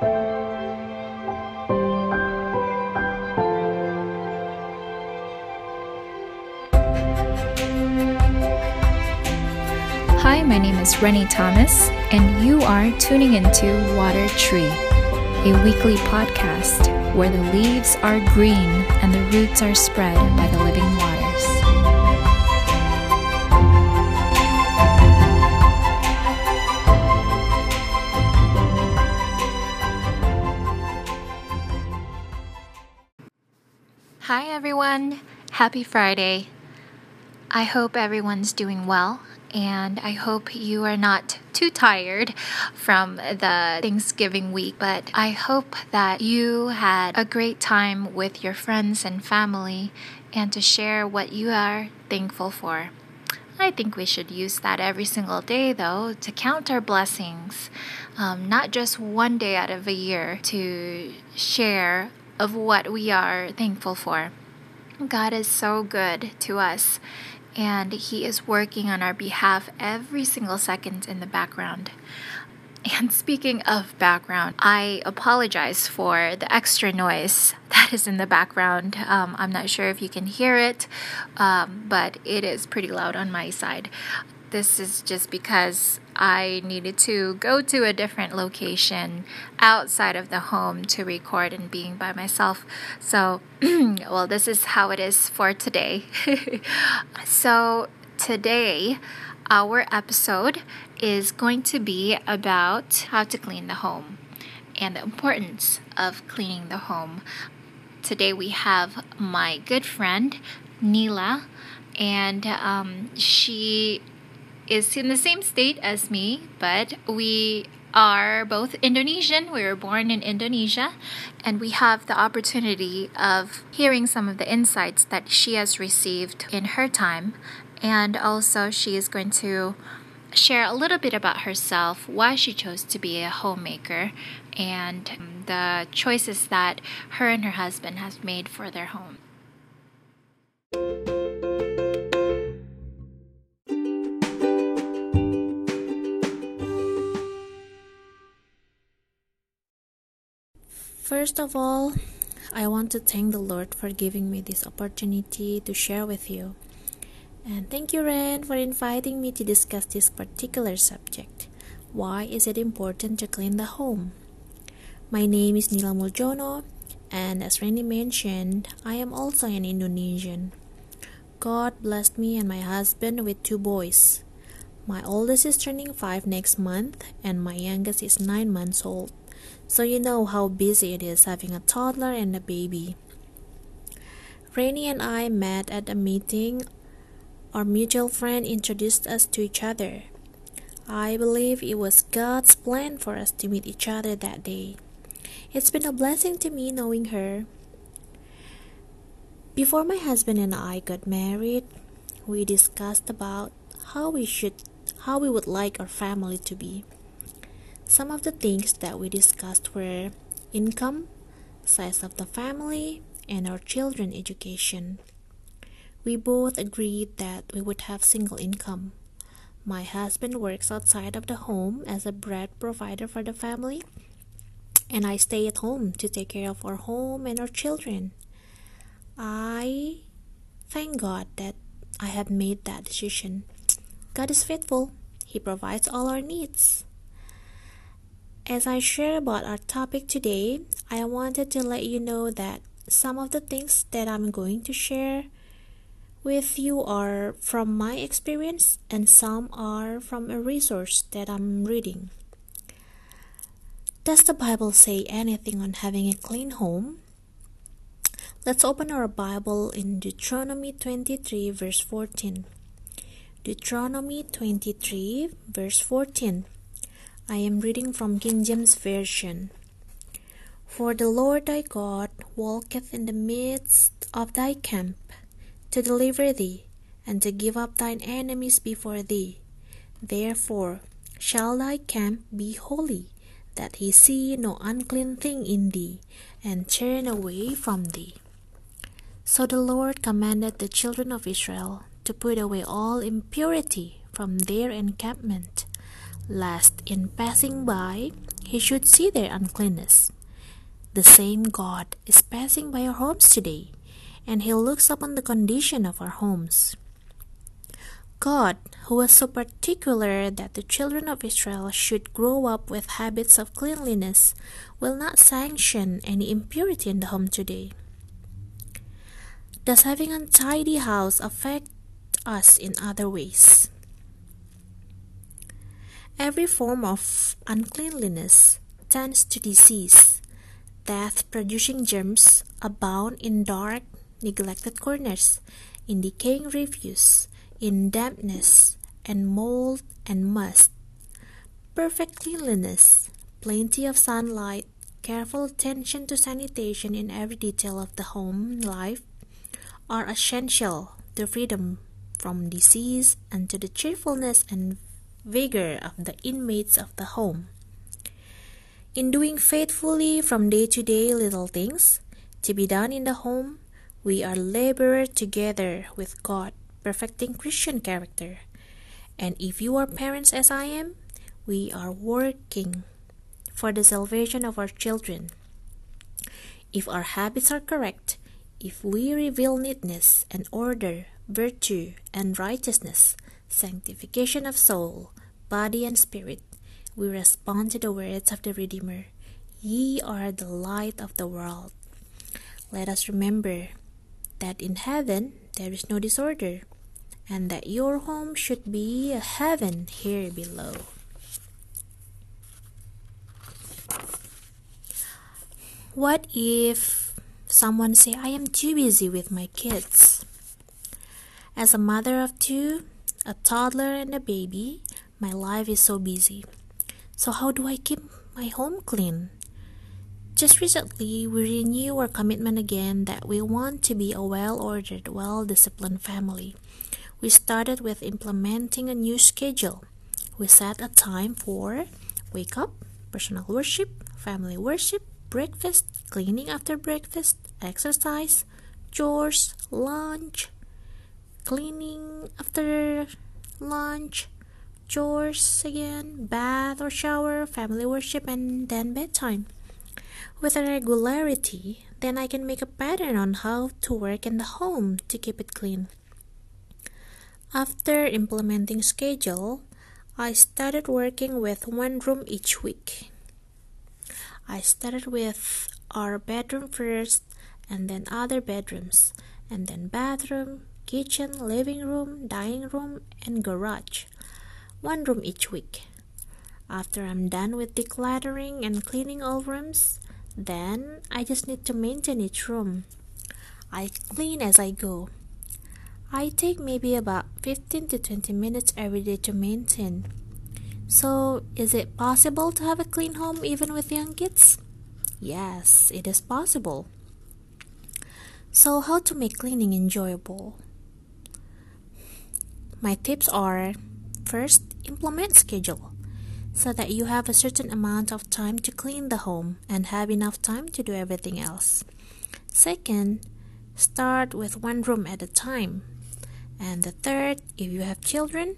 Hi, my name is Rennie Thomas, and you are tuning into Water Tree, a weekly podcast where the leaves are green and the roots are spread by the living waters. Everyone. Happy Friday. I hope everyone's doing well, and I hope you are not too tired from the Thanksgiving week. But I hope that you had a great time with your friends and family and to share what you are thankful for. I think we should use that every single day, though, to count our blessings, um, not just one day out of a year to share of what we are thankful for. God is so good to us, and He is working on our behalf every single second in the background. And speaking of background, I apologize for the extra noise that is in the background. Um, I'm not sure if you can hear it, um, but it is pretty loud on my side. This is just because I needed to go to a different location outside of the home to record and being by myself. So, well, this is how it is for today. so, today, our episode is going to be about how to clean the home and the importance of cleaning the home. Today, we have my good friend, Nila, and um, she is in the same state as me, but we are both Indonesian. We were born in Indonesia, and we have the opportunity of hearing some of the insights that she has received in her time. And also, she is going to share a little bit about herself, why she chose to be a homemaker, and um, the choices that her and her husband have made for their home. First of all, I want to thank the Lord for giving me this opportunity to share with you. And thank you, Ren, for inviting me to discuss this particular subject. Why is it important to clean the home? My name is Nila Muljono, and as Rennie mentioned, I am also an Indonesian. God blessed me and my husband with two boys. My oldest is turning five next month, and my youngest is nine months old so you know how busy it is having a toddler and a baby. Rennie and I met at a meeting. Our mutual friend introduced us to each other. I believe it was God's plan for us to meet each other that day. It's been a blessing to me knowing her. Before my husband and I got married, we discussed about how we should how we would like our family to be. Some of the things that we discussed were income, size of the family, and our children education. We both agreed that we would have single income. My husband works outside of the home as a bread provider for the family, and I stay at home to take care of our home and our children. I thank God that I have made that decision. God is faithful, He provides all our needs. As I share about our topic today, I wanted to let you know that some of the things that I'm going to share with you are from my experience and some are from a resource that I'm reading. Does the Bible say anything on having a clean home? Let's open our Bible in Deuteronomy 23, verse 14. Deuteronomy 23, verse 14. I am reading from King James Version. For the Lord thy God walketh in the midst of thy camp, to deliver thee, and to give up thine enemies before thee. Therefore shall thy camp be holy, that he see no unclean thing in thee, and turn away from thee. So the Lord commanded the children of Israel to put away all impurity from their encampment lest in passing by he should see their uncleanness. The same God is passing by our homes today, and he looks upon the condition of our homes. God, who was so particular that the children of Israel should grow up with habits of cleanliness, will not sanction any impurity in the home today. Does having a tidy house affect us in other ways? Every form of uncleanliness tends to disease. Death producing germs abound in dark, neglected corners, in decaying refuse, in dampness and mold and must. Perfect cleanliness, plenty of sunlight, careful attention to sanitation in every detail of the home life are essential to freedom from disease and to the cheerfulness and vigor of the inmates of the home. In doing faithfully from day to day little things to be done in the home, we are laborer together with God, perfecting Christian character. And if you are parents as I am, we are working for the salvation of our children. If our habits are correct, if we reveal neatness and order, virtue and righteousness, sanctification of soul, body, and spirit, we respond to the words of the Redeemer Ye are the light of the world. Let us remember that in heaven there is no disorder, and that your home should be a heaven here below. What if Someone say I am too busy with my kids. As a mother of two, a toddler and a baby, my life is so busy. So how do I keep my home clean? Just recently, we renew our commitment again that we want to be a well-ordered, well-disciplined family. We started with implementing a new schedule. We set a time for wake up, personal worship, family worship, breakfast, cleaning after breakfast, exercise, chores, lunch, cleaning after lunch, chores again, bath or shower, family worship, and then bedtime. With a regularity, then I can make a pattern on how to work in the home to keep it clean. After implementing schedule, I started working with one room each week. I started with our bedroom first and then other bedrooms and then bathroom, kitchen, living room, dining room and garage. One room each week. After I'm done with decluttering and cleaning all rooms, then I just need to maintain each room. I clean as I go. I take maybe about 15 to 20 minutes every day to maintain. So, is it possible to have a clean home even with young kids? Yes, it is possible. So, how to make cleaning enjoyable? My tips are first, implement schedule so that you have a certain amount of time to clean the home and have enough time to do everything else. Second, start with one room at a time. And the third, if you have children,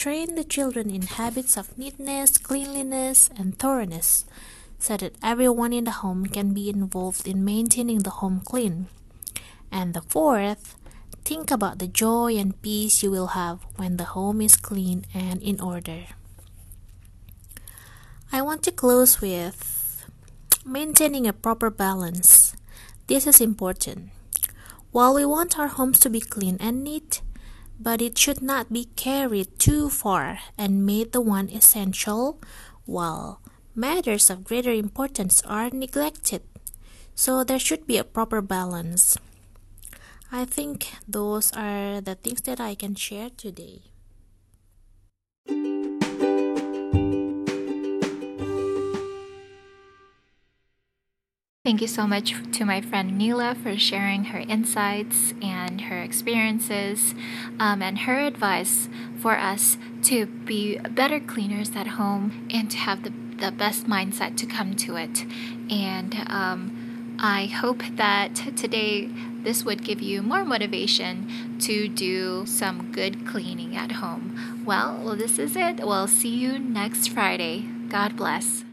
Train the children in habits of neatness, cleanliness, and thoroughness so that everyone in the home can be involved in maintaining the home clean. And the fourth, think about the joy and peace you will have when the home is clean and in order. I want to close with maintaining a proper balance. This is important. While we want our homes to be clean and neat, but it should not be carried too far and made the one essential, while matters of greater importance are neglected. So there should be a proper balance. I think those are the things that I can share today. Thank you so much to my friend Nila for sharing her insights and her experiences um, and her advice for us to be better cleaners at home and to have the, the best mindset to come to it. And um, I hope that today this would give you more motivation to do some good cleaning at home. Well, this is it. We'll see you next Friday. God bless.